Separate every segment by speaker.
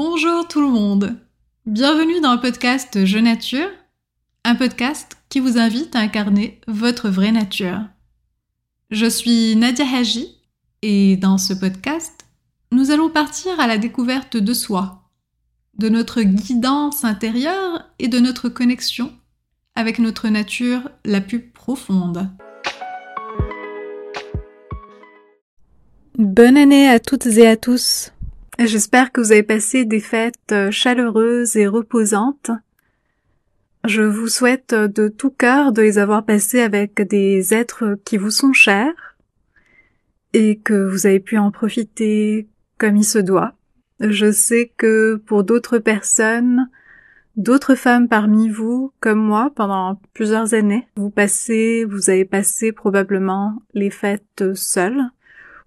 Speaker 1: Bonjour tout le monde. Bienvenue dans le podcast Je Nature, un podcast qui vous invite à incarner votre vraie nature. Je suis Nadia Haji et dans ce podcast, nous allons partir à la découverte de soi, de notre guidance intérieure et de notre connexion avec notre nature la plus profonde. Bonne année à toutes et à tous. J'espère que vous avez passé des fêtes euh, chaleureuses et reposantes. Je vous souhaite de tout cœur de les avoir passées avec des êtres qui vous sont chers et que vous avez pu en profiter comme il se doit. Je sais que pour d'autres personnes, d'autres femmes parmi vous, comme moi, pendant plusieurs années, vous passez, vous avez passé probablement les fêtes seules,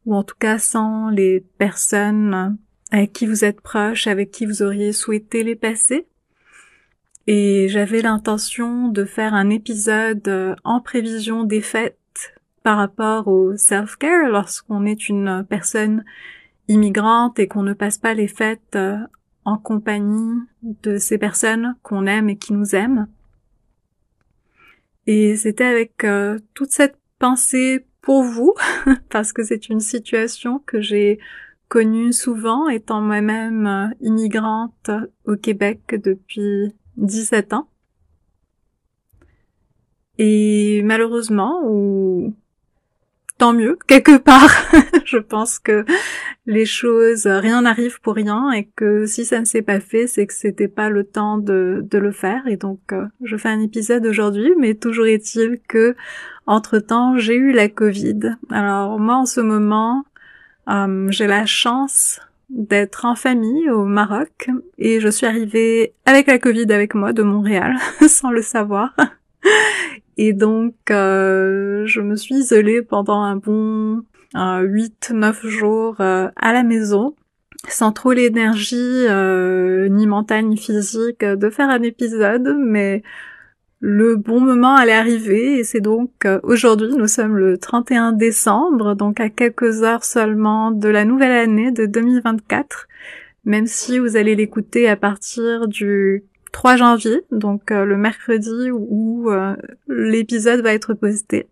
Speaker 1: ou en tout cas sans les personnes avec qui vous êtes proche, avec qui vous auriez souhaité les passer. Et j'avais l'intention de faire un épisode euh, en prévision des fêtes par rapport au self-care lorsqu'on est une personne immigrante et qu'on ne passe pas les fêtes euh, en compagnie de ces personnes qu'on aime et qui nous aiment. Et c'était avec euh, toute cette pensée pour vous, parce que c'est une situation que j'ai connue souvent, étant moi-même euh, immigrante au Québec depuis 17 ans. Et malheureusement, ou tant mieux, quelque part, je pense que les choses, rien n'arrive pour rien et que si ça ne s'est pas fait, c'est que c'était pas le temps de, de le faire. Et donc, euh, je fais un épisode aujourd'hui, mais toujours est-il que, entre temps, j'ai eu la Covid. Alors, moi, en ce moment, euh, j'ai la chance d'être en famille au Maroc et je suis arrivée avec la Covid avec moi de Montréal sans le savoir. Et donc euh, je me suis isolée pendant un bon euh, 8-9 jours euh, à la maison sans trop l'énergie ni mentale ni physique de faire un épisode mais le bon moment allait arriver et c'est donc euh, aujourd'hui, nous sommes le 31 décembre, donc à quelques heures seulement de la nouvelle année de 2024, même si vous allez l'écouter à partir du 3 janvier, donc euh, le mercredi où euh, l'épisode va être posté.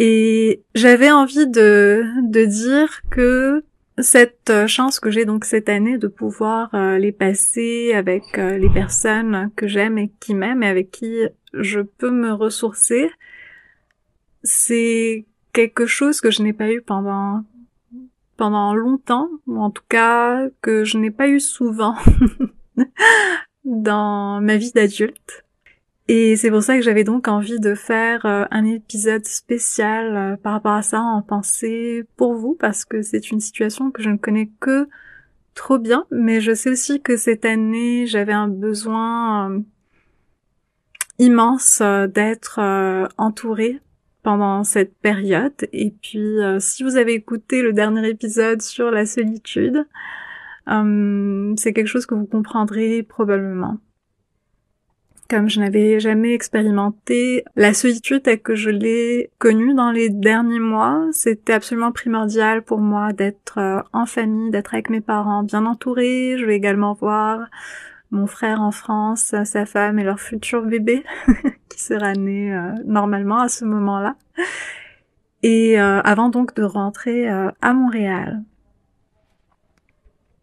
Speaker 1: Et j'avais envie de, de dire que cette euh, chance que j'ai donc cette année de pouvoir euh, les passer avec euh, les personnes que j'aime et qui m'aiment et avec qui je peux me ressourcer, c'est quelque chose que je n'ai pas eu pendant pendant longtemps, ou en tout cas que je n'ai pas eu souvent dans ma vie d'adulte. Et c'est pour ça que j'avais donc envie de faire euh, un épisode spécial euh, par rapport à ça en pensée pour vous parce que c'est une situation que je ne connais que trop bien, mais je sais aussi que cette année j'avais un besoin euh, immense d'être entourée pendant cette période. Et puis si vous avez écouté le dernier épisode sur la solitude, c'est quelque chose que vous comprendrez probablement comme je n'avais jamais expérimenté la solitude telle que je l'ai connue dans les derniers mois, c'était absolument primordial pour moi d'être euh, en famille, d'être avec mes parents bien entourés. Je vais également voir mon frère en France, sa femme et leur futur bébé qui sera né euh, normalement à ce moment-là. Et euh, avant donc de rentrer à Montréal.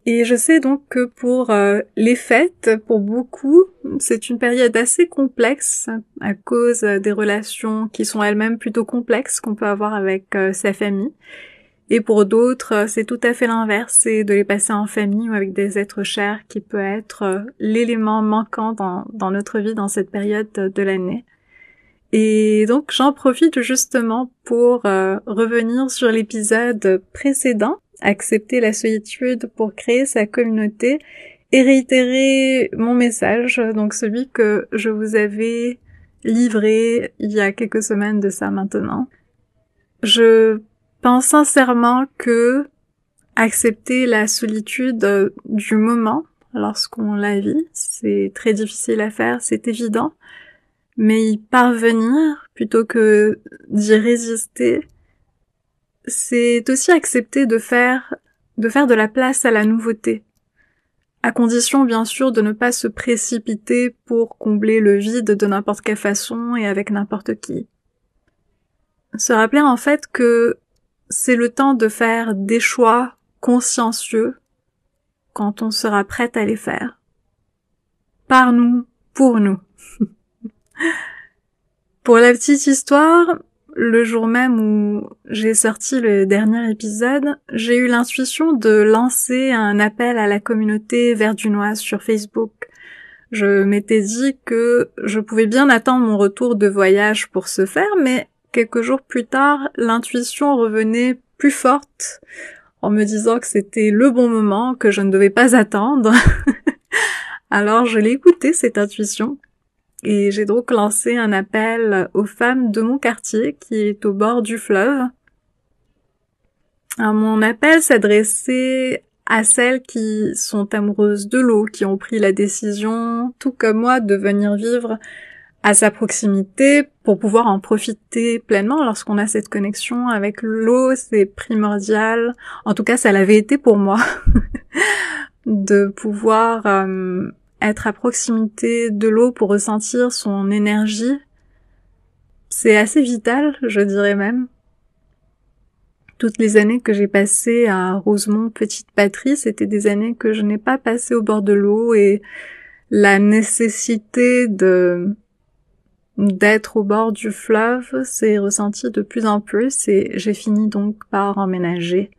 Speaker 1: Et je sais donc que pour euh, les fêtes, pour beaucoup, c'est une période assez complexe à cause des relations qui sont elles-mêmes plutôt complexes qu'on peut avoir avec euh, sa famille. Et pour d'autres, c'est tout à fait l'inverse, c'est de les passer en famille ou avec des êtres chers qui peut être euh, l'élément manquant dans notre vie dans cette période de l'année. Et donc j'en profite justement pour revenir sur l'épisode précédent accepter la solitude pour créer sa communauté et réitérer mon message, donc celui que je vous avais livré il y a quelques semaines de ça maintenant. Je pense sincèrement que accepter la solitude du moment lorsqu'on la vit, c'est très difficile à faire, c'est évident, mais y parvenir plutôt que d'y résister, c'est aussi accepter de faire de la place à la nouveauté. à condition bien sûr de ne pas se précipiter pour combler le vide de n'importe quelle façon et avec n'importe qui. Se rappeler en fait que c'est le temps de faire des choix consciencieux quand on sera prête à les faire. Par nous, pour nous. pour la petite histoire, le jour même où j'ai sorti le dernier épisode, j'ai eu l'intuition de lancer un appel à la communauté verdunoise sur Facebook. Je m'étais dit que je pouvais bien attendre mon retour de voyage pour ce faire, mais quelques jours plus tard, l'intuition revenait plus forte en me disant que c'était le bon moment, que je ne devais pas attendre. Alors je l'ai écouté cette intuition et j'ai donc lancé un appel aux femmes de mon quartier qui est au bord du fleuve. mon appel s'adressait à celles qui sont amoureuses de l'eau, qui ont pris la décision, tout comme moi, de venir vivre à sa proximité pour pouvoir en profiter pleinement lorsqu'on a cette connexion avec l'eau, c'est primordial. En tout cas, ça l'avait été pour moi de pouvoir euh, être à proximité de l'eau pour ressentir son énergie, c'est assez vital, je dirais même. Toutes les années que j'ai passées à Rosemont Petite Patrie, c'était des années que je n'ai pas passées au bord de l'eau et la nécessité de d'être au bord du fleuve s'est ressentie de plus en plus et j'ai fini donc par emménager.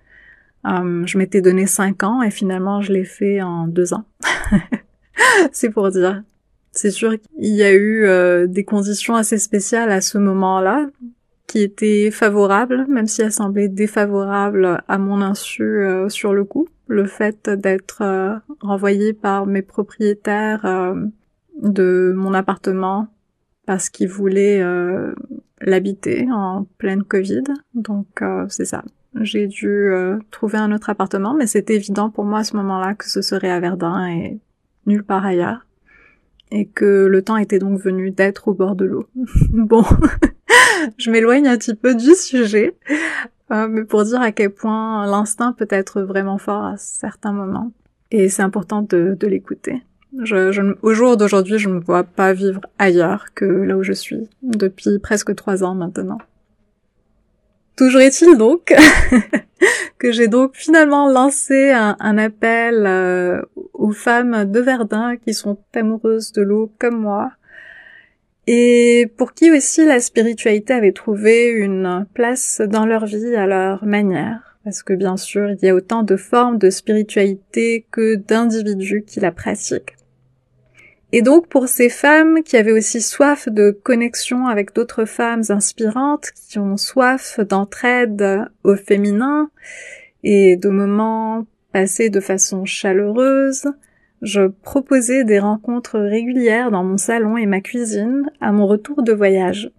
Speaker 1: Euh, je m'étais donné cinq ans et finalement je l'ai fait en deux ans. c'est pour dire. C'est sûr qu'il y a eu euh, des conditions assez spéciales à ce moment-là qui étaient favorables, même si elles semblaient défavorables à mon insu euh, sur le coup. Le fait d'être euh, renvoyé par mes propriétaires de mon appartement parce qu'ils voulaient l'habiter en pleine Covid. Donc c'est ça. J'ai dû trouver un autre appartement, mais c'était évident pour moi à ce moment-là que ce serait à Verdun et nulle part ailleurs, et que le temps était donc venu d'être au bord de l'eau. bon, je m'éloigne un petit peu du sujet, euh, mais pour dire à quel point l'instinct peut être vraiment fort à certains moments, et c'est important de, de l'écouter. Je, je, au jour d'aujourd'hui, je ne me vois pas vivre ailleurs que là où je suis, depuis presque trois ans maintenant. Toujours est-il donc que j'ai donc finalement lancé un, appel euh, aux femmes de Verdun qui sont amoureuses de l'eau comme moi et pour qui aussi la spiritualité avait trouvé une place dans leur vie à leur manière. Parce que bien sûr, il y a autant de formes de spiritualité que d'individus qui la pratiquent. Et donc pour ces femmes qui avaient aussi soif de connexion avec d'autres femmes inspirantes, qui ont soif d'entraide au féminin et de moments passés de façon chaleureuse, je proposais des rencontres régulières dans mon salon et ma cuisine à mon retour de voyage.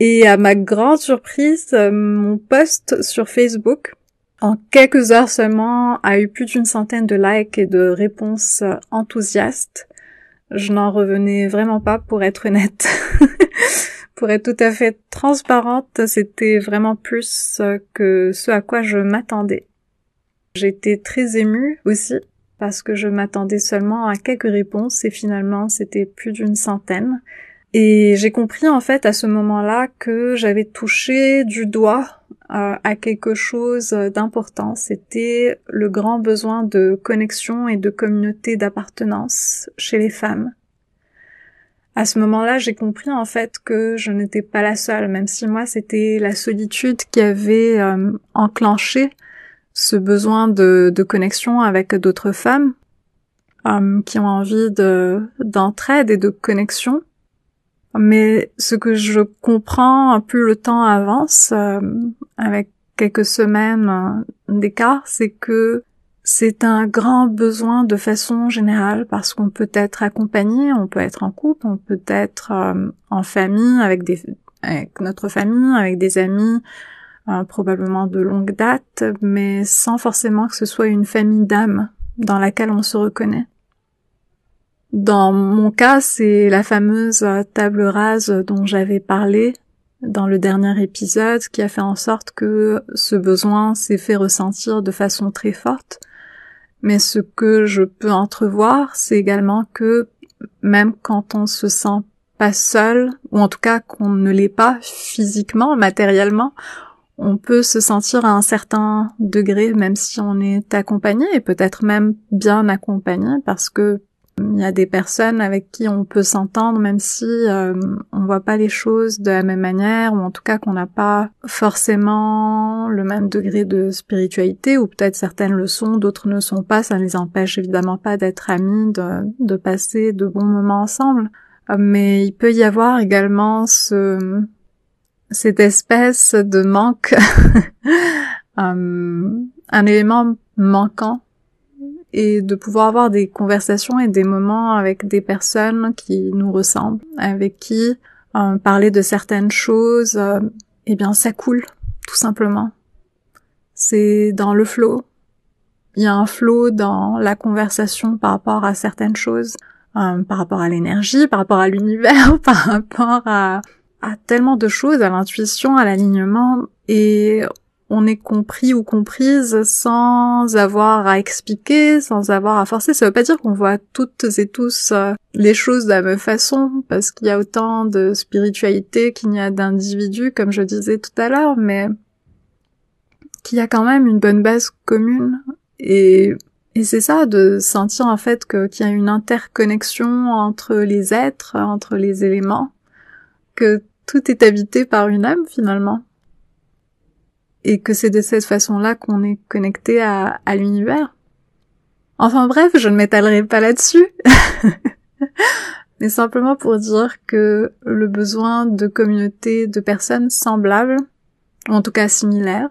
Speaker 1: Et à ma grande surprise, mon post sur Facebook, en quelques heures seulement, a eu plus d'une centaine de likes et de réponses enthousiastes je n'en revenais vraiment pas pour être honnête. pour être tout à fait transparente, c'était vraiment plus que ce à quoi je m'attendais. J'étais très émue aussi parce que je m'attendais seulement à quelques réponses et finalement c'était plus d'une centaine. Et j'ai compris en fait à ce moment-là que j'avais touché du doigt à quelque chose d'important. C'était le grand besoin de connexion et de communauté d'appartenance chez les femmes. À ce moment-là, j'ai compris en fait que je n'étais pas la seule, même si moi c'était la solitude qui avait euh, enclenché ce besoin de, connexion avec d'autres femmes euh, qui ont envie de d'entraide et de connexion. Mais ce que je comprends plus le temps avance, euh, avec quelques semaines euh, d'écart, c'est que c'est un grand besoin de façon générale parce qu'on peut être accompagné, on peut être en couple, on peut être euh, en famille avec des avec notre famille, avec des amis probablement de longue date, mais sans forcément que ce soit une famille d'âme dans laquelle on se reconnaît. Dans mon cas, c'est la fameuse table rase dont j'avais parlé dans le dernier épisode qui a fait en sorte que ce besoin s'est fait ressentir de façon très forte. Mais ce que je peux entrevoir, c'est également que même quand on se sent pas seul, ou en tout cas qu'on ne l'est pas physiquement, matériellement, on peut se sentir à un certain degré, même si on est accompagné, et peut-être même bien accompagné, parce que il y a des personnes avec qui on peut s'entendre même si euh, on voit pas les choses de la même manière ou en tout cas qu'on n'a pas forcément le même degré de spiritualité ou peut-être certaines le sont, d'autres ne sont pas. Ça ne les empêche évidemment pas d'être amis, de, de passer de bons moments ensemble. Euh, mais il peut y avoir également ce, cette espèce de manque, euh, un élément manquant et de pouvoir avoir des conversations et des moments avec des personnes qui nous ressemblent, avec qui euh, parler de certaines choses, euh, eh bien ça coule, tout simplement. C'est dans le flot. Il y a un flot dans la conversation par rapport à certaines choses, euh, par rapport à l'énergie, par rapport à l'univers, par rapport à, à tellement de choses, à l'intuition, à l'alignement, et on est compris ou comprise sans avoir à expliquer, sans avoir à forcer. Ça veut pas dire qu'on voit toutes et tous euh, les choses de la même façon, parce qu'il y a autant de spiritualité qu'il y a d'individus, comme je disais tout à l'heure, mais qu'il y a quand même une bonne base commune. Et, et c'est ça, de sentir en fait qu'il y a une interconnexion entre les êtres, entre les éléments, que tout est habité par une âme finalement et que c'est de cette façon-là qu'on est connecté à, à l'univers. Enfin bref, je ne m'étalerai pas là-dessus, mais simplement pour dire que le besoin de communautés de personnes semblables, ou en tout cas similaires,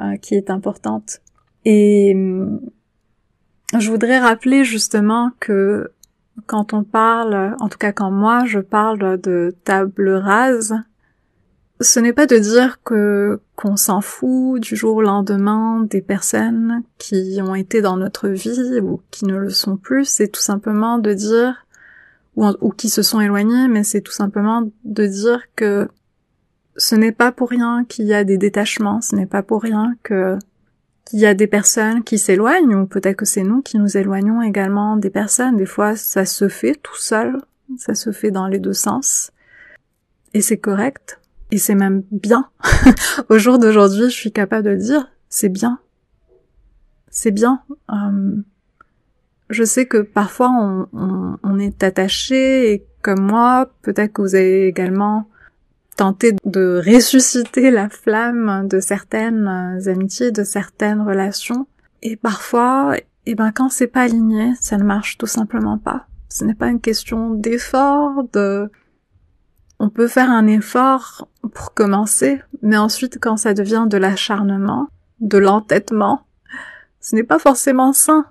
Speaker 1: euh, qui est importante. Et hum, je voudrais rappeler justement que quand on parle, en tout cas quand moi je parle de table rase, ce n'est pas de dire que qu'on s'en fout du jour au lendemain des personnes qui ont été dans notre vie ou qui ne le sont plus, c'est tout simplement de dire ou, qui se sont éloignés, mais c'est tout simplement de dire que ce n'est pas pour rien qu'il y a des détachements, ce n'est pas pour rien que qu'il y a des personnes qui s'éloignent, ou peut-être que c'est nous qui nous éloignons également des personnes. Des fois, ça se fait tout seul, ça se fait dans les deux sens, et c'est correct. Et c'est même bien. Au jour d'aujourd'hui, je suis capable de dire, c'est bien. C'est bien. Euh, je sais que parfois on, on, est attaché et comme moi, peut-être que vous avez également tenté de ressusciter la flamme de certaines amitiés, de certaines relations. Et parfois, eh ben quand c'est pas aligné, ça ne marche tout simplement pas. Ce n'est pas une question d'effort, de on peut faire un effort pour commencer, mais ensuite quand ça devient de l'acharnement, de l'entêtement, ce n'est pas forcément sain.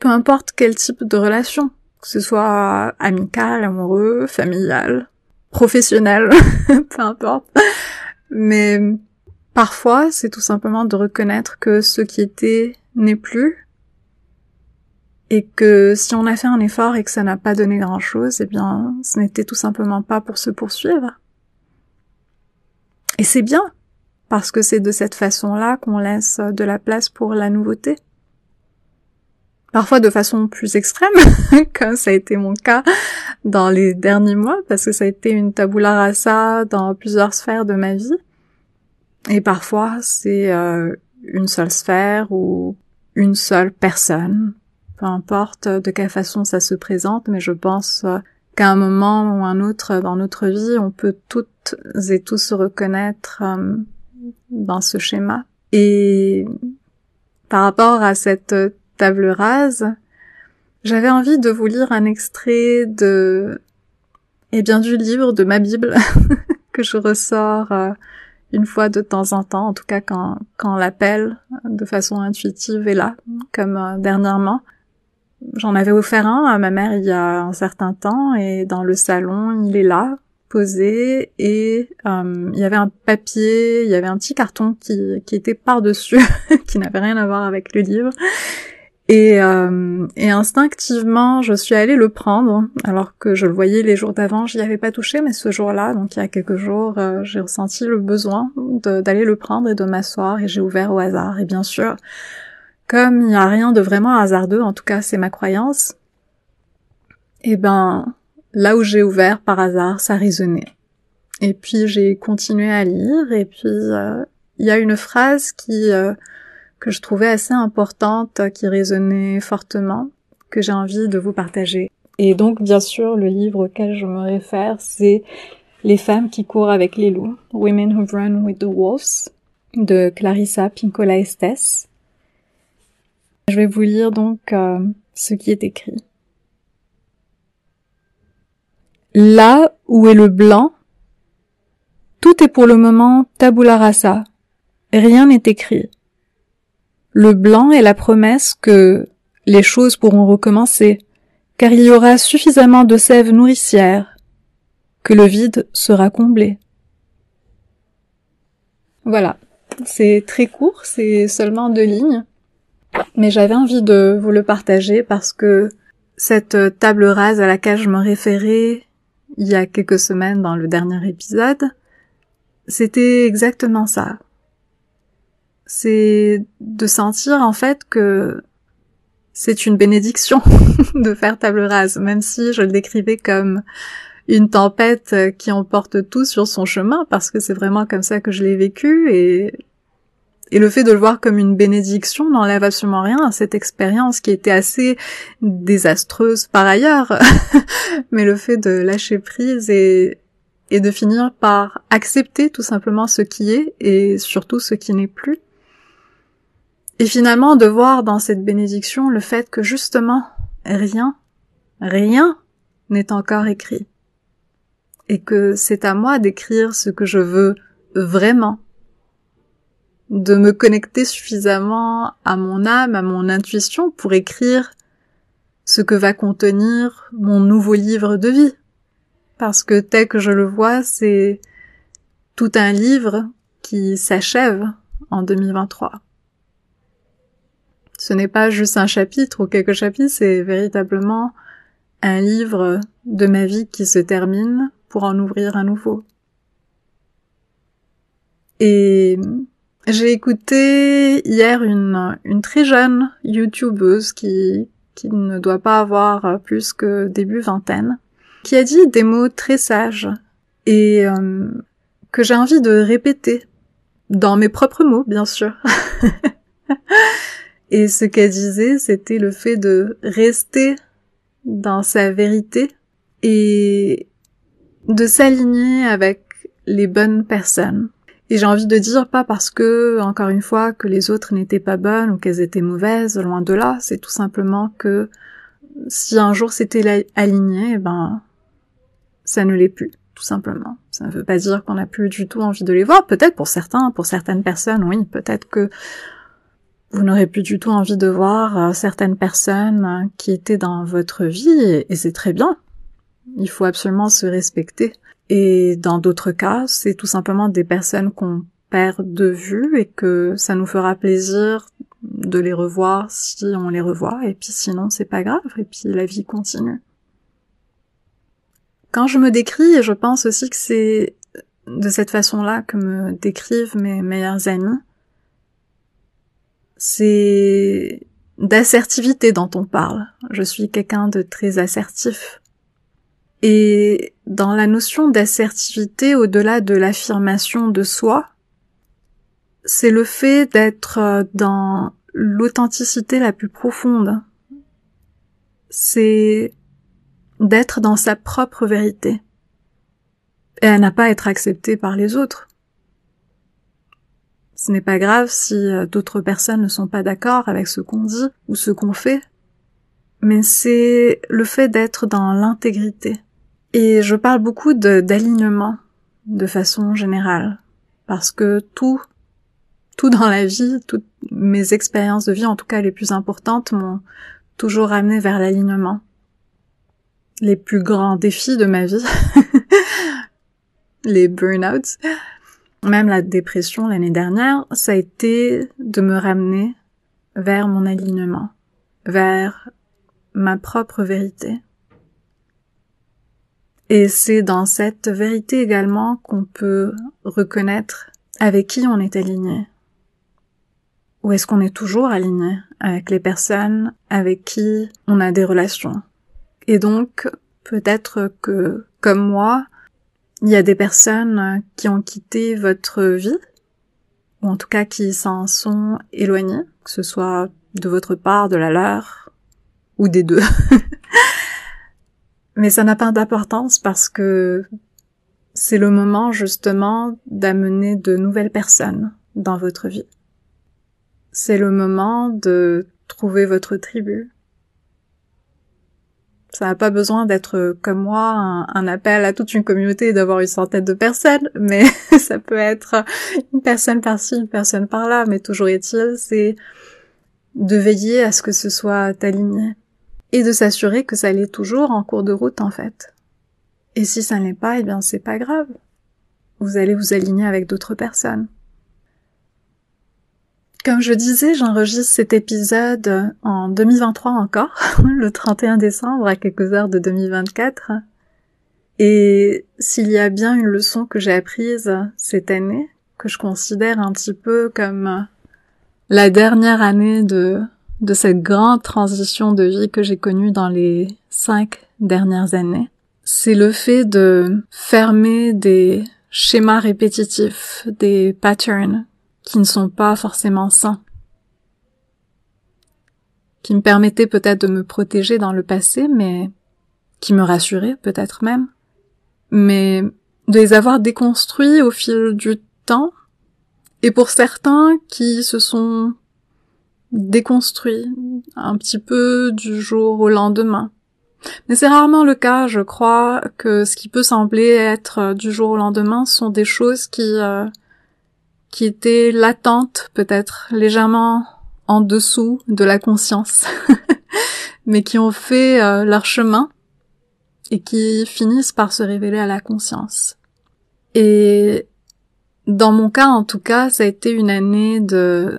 Speaker 1: Peu importe quel type de relation, que ce soit amical, amoureux, familial, professionnel, peu importe. Mais parfois, c'est tout simplement de reconnaître que ce qui était n'est plus et que si on a fait un effort et que ça n'a pas donné grand chose, eh bien, ce n'était tout simplement pas pour se poursuivre. Et c'est bien, parce que c'est de cette façon-là qu'on laisse de la place pour la nouveauté. Parfois de façon plus extrême, comme ça a été mon cas dans les derniers mois, parce que ça a été une tabula rasa dans plusieurs sphères de ma vie. Et parfois c'est euh, une seule sphère ou une seule personne peu importe de quelle façon ça se présente, mais je pense qu'à un moment ou un autre dans notre vie, on peut toutes et tous se reconnaître euh, dans ce schéma. Et par rapport à cette table rase, j'avais envie de vous lire un extrait de, eh bien, du livre de ma Bible que je ressors euh, une fois de temps en temps, en tout cas quand, quand l'appel de façon intuitive est là, comme euh, dernièrement. J'en avais offert un à ma mère il y a un certain temps et dans le salon, il est là, posé et euh, il y avait un papier, il y avait un petit carton qui, qui était par-dessus, qui n'avait rien à voir avec le livre. Et, euh, et, instinctivement, je suis allée le prendre, alors que je le voyais les jours d'avant, j'y avais pas touché, mais ce jour-là, donc il y a quelques jours, euh, j'ai ressenti le besoin d'aller le prendre et de m'asseoir, et j'ai ouvert au hasard. Et bien sûr, comme il n'y a rien de vraiment hasardeux, en tout cas c'est ma croyance, et eh ben là où j'ai ouvert par hasard, ça résonnait. Et puis j'ai continué à lire, et puis euh, il y a une phrase qui euh, que je trouvais assez importante, qui résonnait fortement, que j'ai envie de vous partager. Et donc bien sûr le livre auquel je me réfère, c'est Les femmes qui courent avec les loups, Women Who Run with the Wolves, de Clarissa Pinkola Estes. Je vais vous lire donc euh, ce qui est écrit. Là où est le blanc, tout est pour le moment tabula rasa. Rien n'est écrit. Le blanc est la promesse que les choses pourront recommencer, car il y aura suffisamment de sève nourricière, que le vide sera comblé. Voilà. C'est très court, c'est seulement deux lignes. Mais j'avais envie de vous le partager parce que cette table rase à laquelle je me référais il y a quelques semaines dans le dernier épisode, c'était exactement ça. C'est de sentir en fait que c'est une bénédiction de faire table rase, même si je le décrivais comme une tempête qui emporte tout sur son chemin, parce que c'est vraiment comme ça que je l'ai vécu, et et le fait de le voir comme une bénédiction n'enlève absolument rien à cette expérience qui était assez désastreuse par ailleurs. Mais le fait de lâcher prise et, et de finir par accepter tout simplement ce qui est et surtout ce qui n'est plus. Et finalement de voir dans cette bénédiction le fait que justement rien, rien n'est encore écrit. Et que c'est à moi d'écrire ce que je veux vraiment de me connecter suffisamment à mon âme, à mon intuition pour écrire ce que va contenir mon nouveau livre de vie. Parce que tel que je le vois, c'est tout un livre qui s'achève en 2023. Ce n'est pas juste un chapitre ou quelques chapitres, c'est véritablement un livre de ma vie qui se termine pour en ouvrir un nouveau. Et j'ai écouté hier une, une très jeune youtubeuse qui, qui ne doit pas avoir plus que début vingtaine, qui a dit des mots très sages et euh, que j'ai envie de répéter dans mes propres mots, bien sûr. et ce qu'elle disait, c'était le fait de rester dans sa vérité et de s'aligner avec les bonnes personnes. Et j'ai envie de dire pas parce que, encore une fois, que les autres n'étaient pas bonnes ou qu'elles étaient mauvaises, loin de là, c'est tout simplement que si un jour c'était aligné, eh ben, ça ne l'est plus, tout simplement. Ça ne veut pas dire qu'on n'a plus du tout envie de les voir. Peut-être pour certains, pour certaines personnes, oui, peut-être que vous n'aurez plus du tout envie de voir euh, certaines personnes euh, qui étaient dans votre vie, et c'est très bien. Il faut absolument se respecter. Et dans d'autres cas, c'est tout simplement des personnes qu'on perd de vue et que ça nous fera plaisir de les revoir si on les revoit et puis sinon c'est pas grave et puis la vie continue. Quand je me décris, et je pense aussi que c'est de cette façon-là que me décrivent mes meilleurs amis, c'est d'assertivité dont on parle. Je suis quelqu'un de très assertif. Et dans la notion d'assertivité, au-delà de l'affirmation de soi, c'est le fait d'être euh, dans l'authenticité la plus profonde. C'est d'être dans sa propre vérité. Et à n'a pas à être acceptée par les autres. Ce n'est pas grave si euh, d'autres personnes ne sont pas d'accord avec ce qu'on dit ou ce qu'on fait, mais c'est le fait d'être dans l'intégrité. Et je parle beaucoup d'alignement de, façon générale, parce que tout, tout dans la vie, toutes mes expériences de vie, en tout cas les plus importantes, m'ont toujours amené vers l'alignement. Les plus grands défis de ma vie, les burn-outs, même la dépression l'année dernière, ça a été de me ramener vers mon alignement, vers ma propre vérité. Et c'est dans cette vérité également qu'on peut reconnaître avec qui on est aligné. Ou est-ce qu'on est toujours aligné avec les personnes avec qui on a des relations Et donc, peut-être que, comme moi, il y a des personnes qui ont quitté votre vie, ou en tout cas qui s'en sont éloignées, que ce soit de votre part, de la leur, ou des deux. Mais ça n'a pas d'importance parce que c'est le moment justement d'amener de nouvelles personnes dans votre vie. C'est le moment de trouver votre tribu. Ça n'a pas besoin d'être comme moi un, appel à toute une communauté et d'avoir une centaine de personnes, mais ça peut être une personne par-ci, une personne par-là, mais toujours est-il, c'est de veiller à ce que ce soit aligné et de s'assurer que ça l'est toujours en cours de route en fait. Et si ça n'est pas, eh bien c'est pas grave. Vous allez vous aligner avec d'autres personnes. Comme je disais, j'enregistre cet épisode en 2023 encore, le 31 décembre à quelques heures de 2024. Et s'il y a bien une leçon que j'ai apprise cette année, que je considère un petit peu comme la dernière année de, de cette grande transition de vie que j'ai connue dans les cinq dernières années, c'est le fait de fermer des schémas répétitifs, des patterns qui ne sont pas forcément sains, qui me permettaient peut-être de me protéger dans le passé, mais qui me rassuraient peut-être même, mais de les avoir déconstruits au fil du temps, et pour certains qui se sont déconstruits un petit peu du jour au lendemain. Mais c'est rarement le cas, je crois, que ce qui peut sembler être du jour au lendemain sont des choses qui euh, qui étaient latentes, peut-être légèrement en dessous de la conscience, mais qui ont fait euh, leur chemin et qui finissent par se révéler à la conscience. Et dans mon cas, en tout cas, ça a été une année de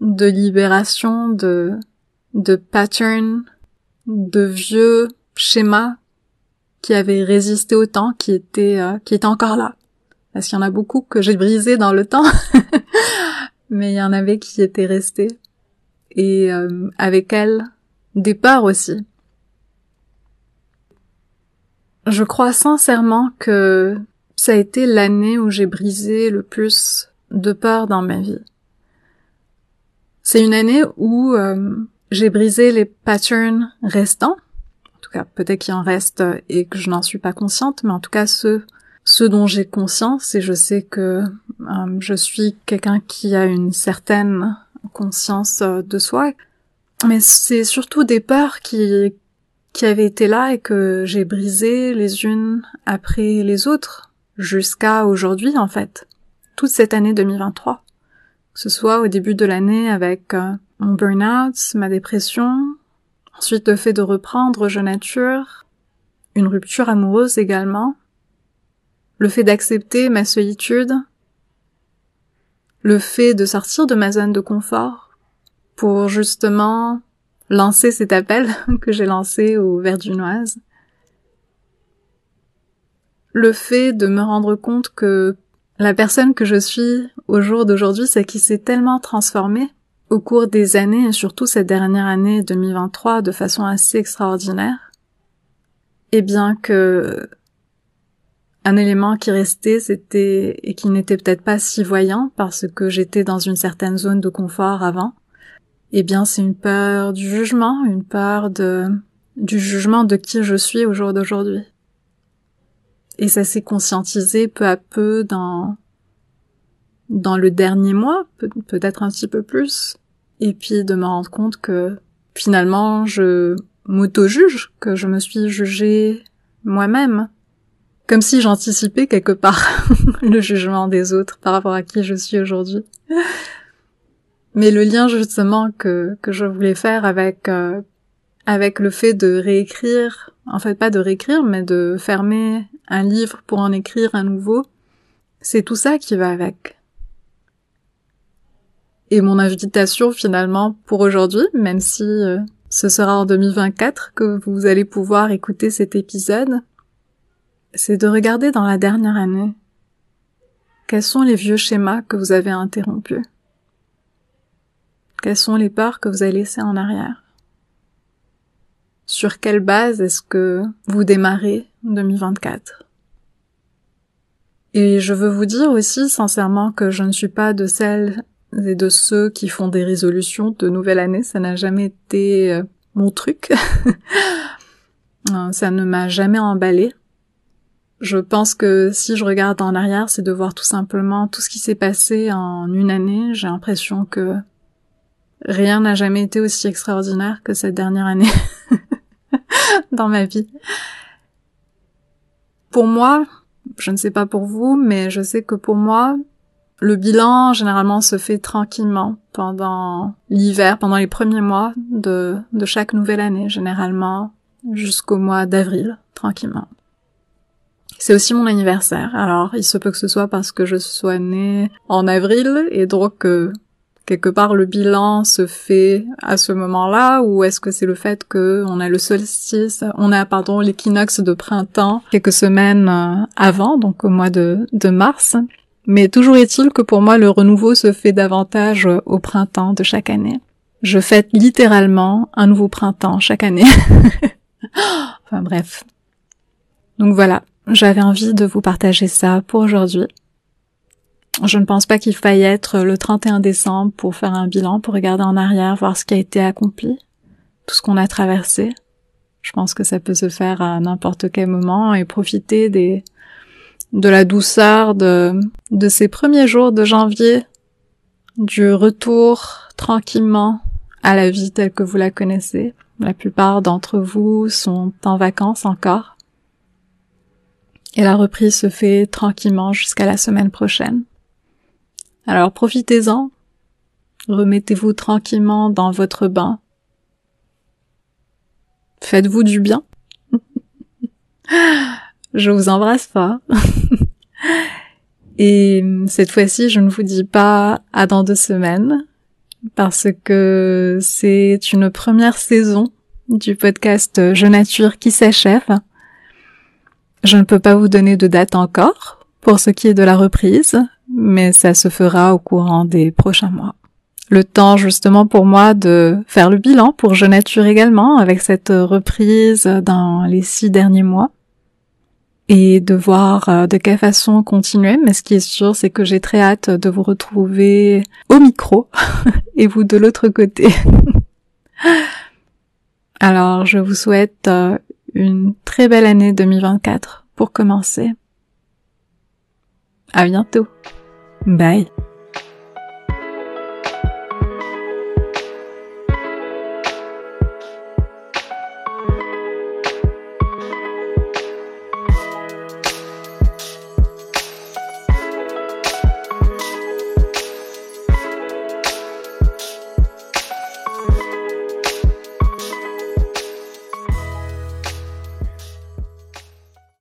Speaker 1: de libération de de patterns, de vieux schémas qui avaient résisté au temps, qui étaient euh, qui étaient encore là parce qu'il y en a beaucoup que j'ai brisé dans le temps, mais il y en avait qui étaient restés. Et euh, avec elles, des peurs aussi. Je crois sincèrement que ça a été l'année où j'ai brisé le plus de peurs dans ma vie. C'est une année où euh, j'ai brisé les patterns restants. En tout cas, peut-être qu'il en reste et que je n'en suis pas consciente, mais en tout cas ceux ce dont j'ai conscience et je sais que euh, je suis quelqu'un qui a une certaine conscience euh, de soi. Mais c'est surtout des peurs qui, qui avaient été là et que j'ai brisées les unes après les autres jusqu'à aujourd'hui en fait. Toute cette année 2023. Ce soit au début de l'année avec euh, mon burn-out, ma dépression, ensuite le fait de reprendre Je Nature, une rupture amoureuse également, le fait d'accepter ma solitude, le fait de sortir de ma zone de confort pour justement lancer cet appel que j'ai lancé au Verdunoise, le fait de me rendre compte que la personne que je suis au jour d'aujourd'hui, c'est qui s'est tellement transformée au cours des années et surtout cette dernière année 2023 de façon assez extraordinaire, et bien que un élément qui restait, c'était, et qui n'était peut-être pas si voyant parce que j'étais dans une certaine zone de confort avant, eh bien, c'est une peur du jugement, une peur de, du jugement de qui je suis au jour d'aujourd'hui. Et ça s'est conscientisé peu à peu dans, dans le dernier mois, peut-être un petit peu plus. Et puis de me rendre compte que finalement, je m'auto-juge, que je me suis jugée moi-même comme si j'anticipais quelque part le jugement des autres par rapport à qui je suis aujourd'hui. Mais le lien justement que, que je voulais faire avec euh, avec le fait de réécrire, en fait pas de réécrire, mais de fermer un livre pour en écrire un nouveau, c'est tout ça qui va avec. Et mon invitation finalement pour aujourd'hui, même si euh, ce sera en 2024 que vous allez pouvoir écouter cet épisode, c'est de regarder dans la dernière année quels sont les vieux schémas que vous avez interrompus? Quelles sont les peurs que vous avez laissées en arrière? Sur quelle base est-ce que vous démarrez 2024 Et je veux vous dire aussi sincèrement que je ne suis pas de celles et de ceux qui font des résolutions de nouvelle année. Ça n'a jamais été euh, mon truc. Euh, ça ne m'a jamais emballé. Je pense que si je regarde en arrière, c'est de voir tout simplement tout ce qui s'est passé en une année. J'ai l'impression que rien n'a jamais été aussi extraordinaire que cette dernière année dans ma vie. Pour moi, je ne sais pas pour vous, mais je sais que pour moi, le bilan généralement se fait tranquillement pendant l'hiver, pendant les premiers mois de, chaque nouvelle année, généralement jusqu'au mois d'avril, tranquillement. C'est aussi mon anniversaire. Alors, il se peut que ce soit parce que je sois née en avril et donc euh, quelque part le bilan se fait à ce moment-là ou est-ce que c'est le fait que on a le solstice, on a pardon l'équinoxe de printemps quelques semaines euh, avant, donc au mois de, mars. Mais toujours est-il que pour moi le renouveau se fait davantage au printemps de chaque année. Je fête littéralement un nouveau printemps chaque année. enfin bref. Donc voilà, j'avais envie de vous partager ça pour aujourd'hui. Je ne pense pas qu'il faille être le 31 décembre pour faire un bilan, pour regarder en arrière, voir ce qui a été accompli, tout ce qu'on a traversé. Je pense que ça peut se faire à n'importe quel moment et profiter des, de la douceur de, de ces premiers jours de janvier, du retour tranquillement à la vie telle que vous la connaissez. La plupart d'entre vous sont en vacances encore. Et la reprise se fait tranquillement jusqu'à la semaine prochaine. Alors profitez-en, remettez-vous tranquillement dans votre bain. Faites-vous du bien. je vous embrasse pas. Et cette fois-ci, je ne vous dis pas à dans deux semaines, parce que c'est une première saison du podcast Je Nature qui s'achève. Je ne peux pas vous donner de date encore pour ce qui est de la reprise, mais ça se fera au courant des prochains mois. Le temps justement pour moi de faire le bilan pour Je Nature également avec cette reprise dans les six derniers mois et de voir euh, de quelle façon continuer. Mais ce qui est sûr, c'est que j'ai très hâte de vous retrouver au micro et vous de l'autre côté. Alors, je vous souhaite euh, une très belle année 2024 pour commencer. À bientôt. Bye.